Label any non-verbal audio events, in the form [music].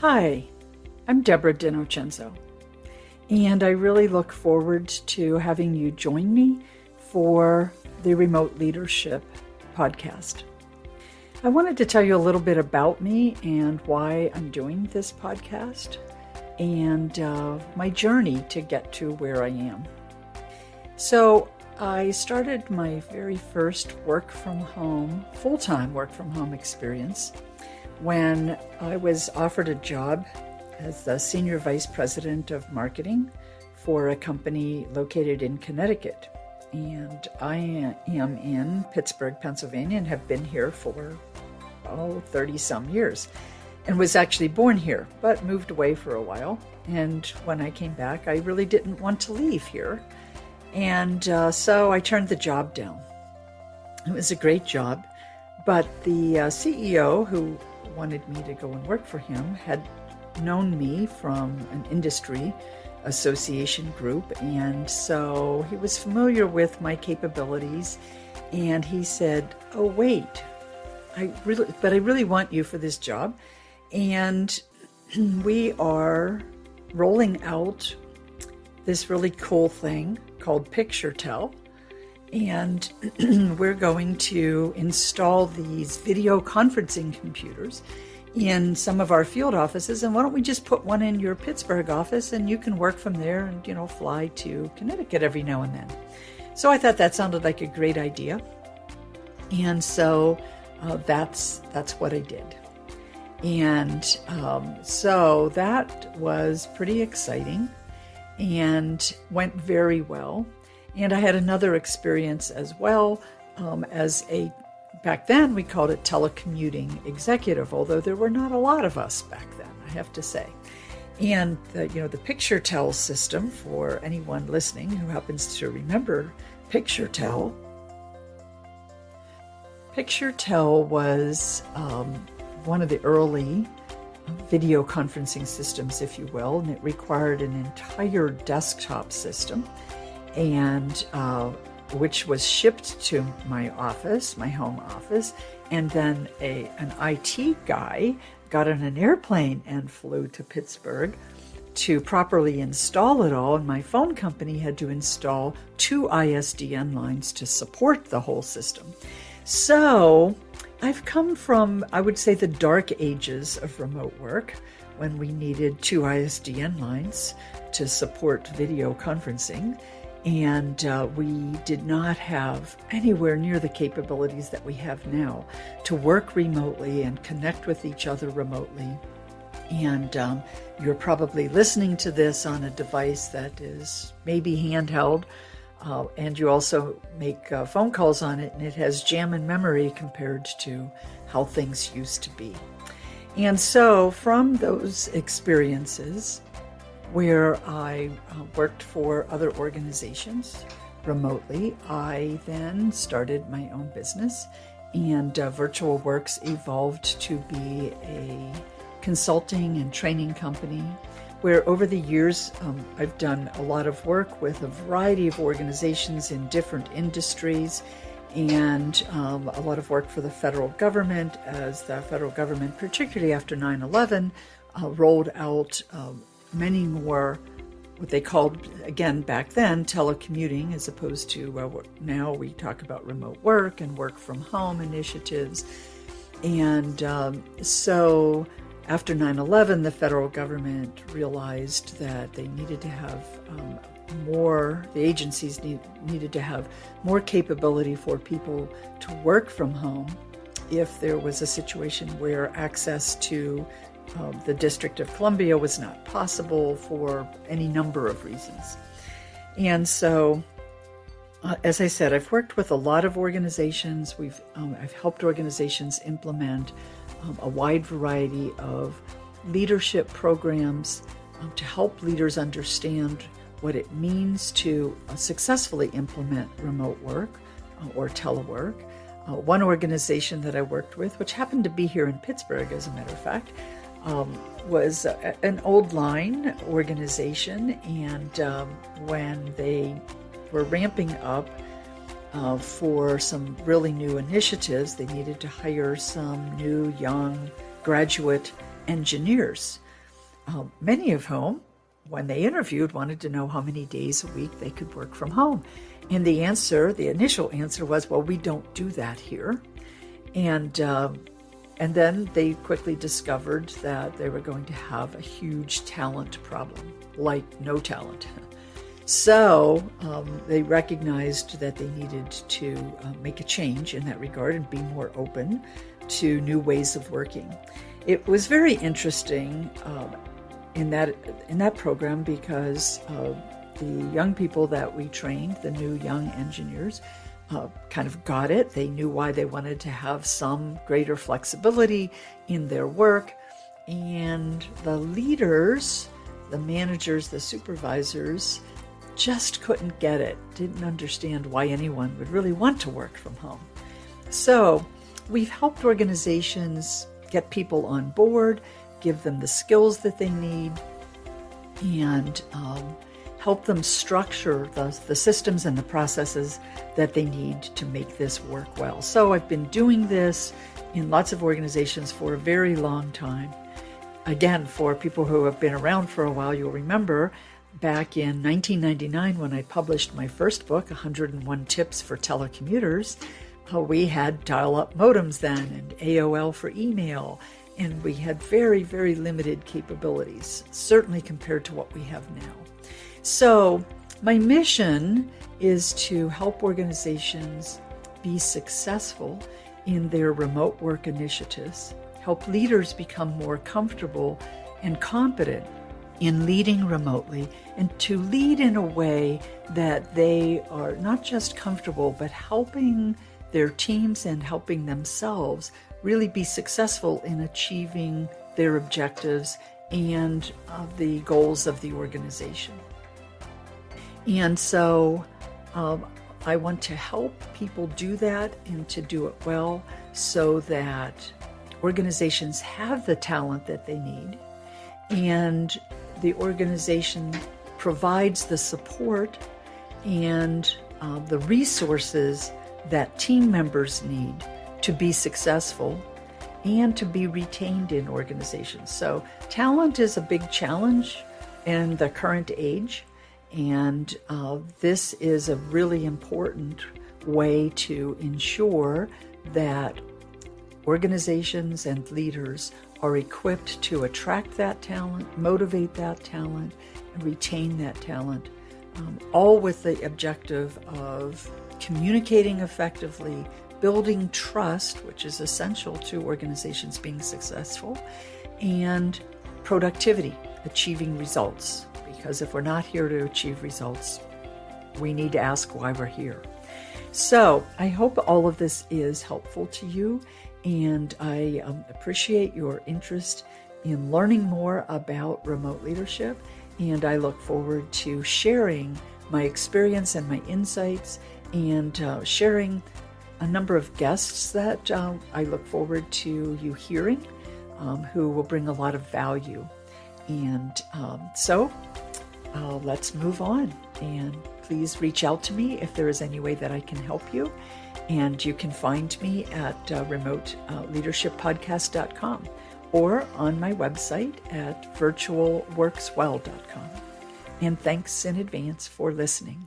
Hi, I'm Deborah Dinnocenzo, and I really look forward to having you join me for the Remote Leadership podcast. I wanted to tell you a little bit about me and why I'm doing this podcast and uh, my journey to get to where I am. So, I started my very first work from home, full time work from home experience when I was offered a job as the Senior Vice President of Marketing for a company located in Connecticut. And I am in Pittsburgh, Pennsylvania, and have been here for, oh, 30 some years. And was actually born here, but moved away for a while. And when I came back, I really didn't want to leave here. And uh, so I turned the job down. It was a great job, but the uh, CEO who wanted me to go and work for him had known me from an industry association group, and so he was familiar with my capabilities. And he said, "Oh, wait, I really, but I really want you for this job." And [clears throat] we are rolling out this really cool thing called PictureTel. And [clears throat] we're going to install these video conferencing computers in some of our field offices. And why don't we just put one in your Pittsburgh office and you can work from there and, you know, fly to Connecticut every now and then. So I thought that sounded like a great idea. And so uh, that's that's what I did. And um, so that was pretty exciting and went very well. And I had another experience as well um, as a, back then we called it telecommuting executive, although there were not a lot of us back then, I have to say. And the, you know the PictureTel system for anyone listening who happens to remember PictureTel. PictureTel was um, one of the early video conferencing systems, if you will, and it required an entire desktop system, and uh, which was shipped to my office, my home office, and then a an IT guy got on an airplane and flew to Pittsburgh to properly install it all, and my phone company had to install two ISDN lines to support the whole system. So I've come from, I would say, the dark ages of remote work when we needed two ISDN lines to support video conferencing. And uh, we did not have anywhere near the capabilities that we have now to work remotely and connect with each other remotely. And um, you're probably listening to this on a device that is maybe handheld uh, and you also make uh, phone calls on it, and it has jam and memory compared to how things used to be. And so, from those experiences where I uh, worked for other organizations remotely, I then started my own business, and uh, Virtual Works evolved to be a consulting and training company where over the years um, I've done a lot of work with a variety of organizations in different industries and um, a lot of work for the federal government as the federal government, particularly after 9 11, uh, rolled out um, many more what they called, again, back then, telecommuting, as opposed to well, now we talk about remote work and work from home initiatives. And um, so after 9 11, the federal government realized that they needed to have um, more, the agencies need, needed to have more capability for people to work from home if there was a situation where access to um, the District of Columbia was not possible for any number of reasons. And so, uh, as I said, I've worked with a lot of organizations. We've um, I've helped organizations implement um, a wide variety of leadership programs um, to help leaders understand what it means to uh, successfully implement remote work uh, or telework. Uh, one organization that I worked with, which happened to be here in Pittsburgh, as a matter of fact, um, was a, an old line organization. And um, when they were ramping up uh, for some really new initiatives. They needed to hire some new young graduate engineers um, many of whom, when they interviewed, wanted to know how many days a week they could work from home. And the answer, the initial answer was, well, we don't do that here. And um, and then they quickly discovered that they were going to have a huge talent problem, like no talent. [laughs] So um, they recognized that they needed to uh, make a change in that regard and be more open to new ways of working. It was very interesting uh, in that in that program because uh, the young people that we trained, the new young engineers, uh, kind of got it. They knew why they wanted to have some greater flexibility in their work. And the leaders, the managers, the supervisors, just couldn't get it, didn't understand why anyone would really want to work from home. So we've helped organizations get people on board, give them the skills that they need, and um, help them structure the, the systems and the processes that they need to make this work well. So I've been doing this in lots of organizations for a very long time. Again, for people who have been around for a while, you'll remember back in 1999 when I published my first book, 101 Tips for Telecommuters. Uh, we had dial up modems then and AOL for email, and we had very, very limited capabilities, certainly compared to what we have now. So, my mission is to help organizations be successful in their remote work initiatives, help leaders become more comfortable and competent in leading remotely, and to lead in a way that they are not just comfortable, but helping their teams and helping themselves really be successful in achieving their objectives and uh, the goals of the organization. And so um, I want to help people do that and to do it well so that organizations have the talent that they need and the organization provides the support and uh, the resources that team members need to be successful and to be retained in organizations. So, talent is a big challenge in the current age. And uh, this is a really important way to ensure that organizations and leaders are equipped to attract that talent, motivate that talent, and retain that talent, um, all with the objective of communicating effectively, building trust, which is essential to organizations being successful, and productivity, achieving results because if we're not here to achieve results, we need to ask why we're here. So, I hope all of this is helpful to you, and I um, appreciate your interest in learning more about remote leadership. And I look forward to sharing my experience and my insights and uh, sharing a number of guests that uh, I look forward to you hearing um, who will bring a lot of value. And um, so uh, let's move on. And please reach out to me if there is any way that I can help you. And you can find me at uh, remoteleadershippodcast.com or on my website at virtualworkswell.com. And thanks in advance for listening.